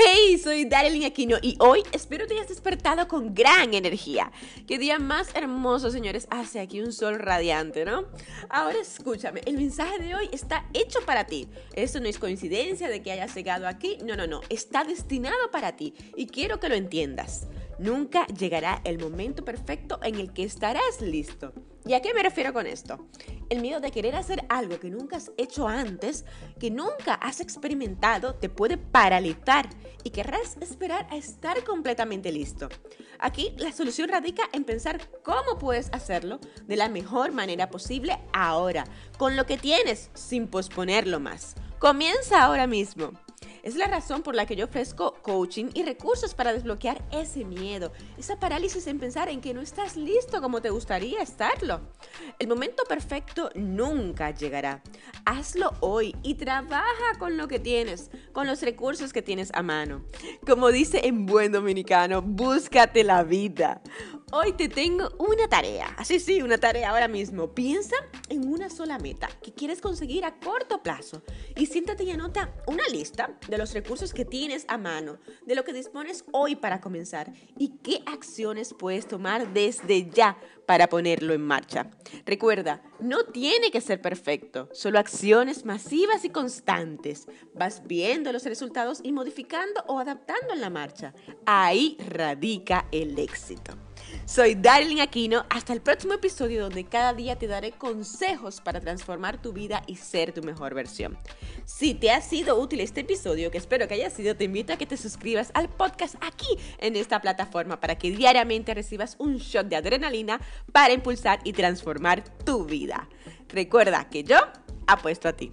Hey, soy Darlene Aquino y hoy espero te hayas despertado con gran energía. Qué día más hermoso, señores. Hace aquí un sol radiante, ¿no? Ahora escúchame, el mensaje de hoy está hecho para ti. Esto no es coincidencia de que hayas llegado aquí. No, no, no. Está destinado para ti y quiero que lo entiendas. Nunca llegará el momento perfecto en el que estarás listo. ¿Y a qué me refiero con esto? El miedo de querer hacer algo que nunca has hecho antes, que nunca has experimentado, te puede paralizar y querrás esperar a estar completamente listo. Aquí la solución radica en pensar cómo puedes hacerlo de la mejor manera posible ahora, con lo que tienes, sin posponerlo más. Comienza ahora mismo. Es la razón por la que yo ofrezco coaching y recursos para desbloquear ese miedo, esa parálisis en pensar en que no estás listo como te gustaría estarlo. El momento perfecto nunca llegará. Hazlo hoy y trabaja con lo que tienes, con los recursos que tienes a mano. Como dice en buen dominicano, búscate la vida. Hoy te tengo una tarea, así sí, una tarea ahora mismo. Piensa en una sola meta que quieres conseguir a corto plazo y siéntate y anota una lista de los recursos que tienes a mano, de lo que dispones hoy para comenzar y qué acciones puedes tomar desde ya para ponerlo en marcha. Recuerda, no tiene que ser perfecto, solo acciones masivas y constantes. Vas viendo los resultados y modificando o adaptando en la marcha. Ahí radica el éxito. Soy Darlene Aquino. Hasta el próximo episodio donde cada día te daré consejos para transformar tu vida y ser tu mejor versión. Si te ha sido útil este episodio, que espero que haya sido, te invito a que te suscribas al podcast aquí en esta plataforma para que diariamente recibas un shot de adrenalina para impulsar y transformar tu vida. Recuerda que yo apuesto a ti.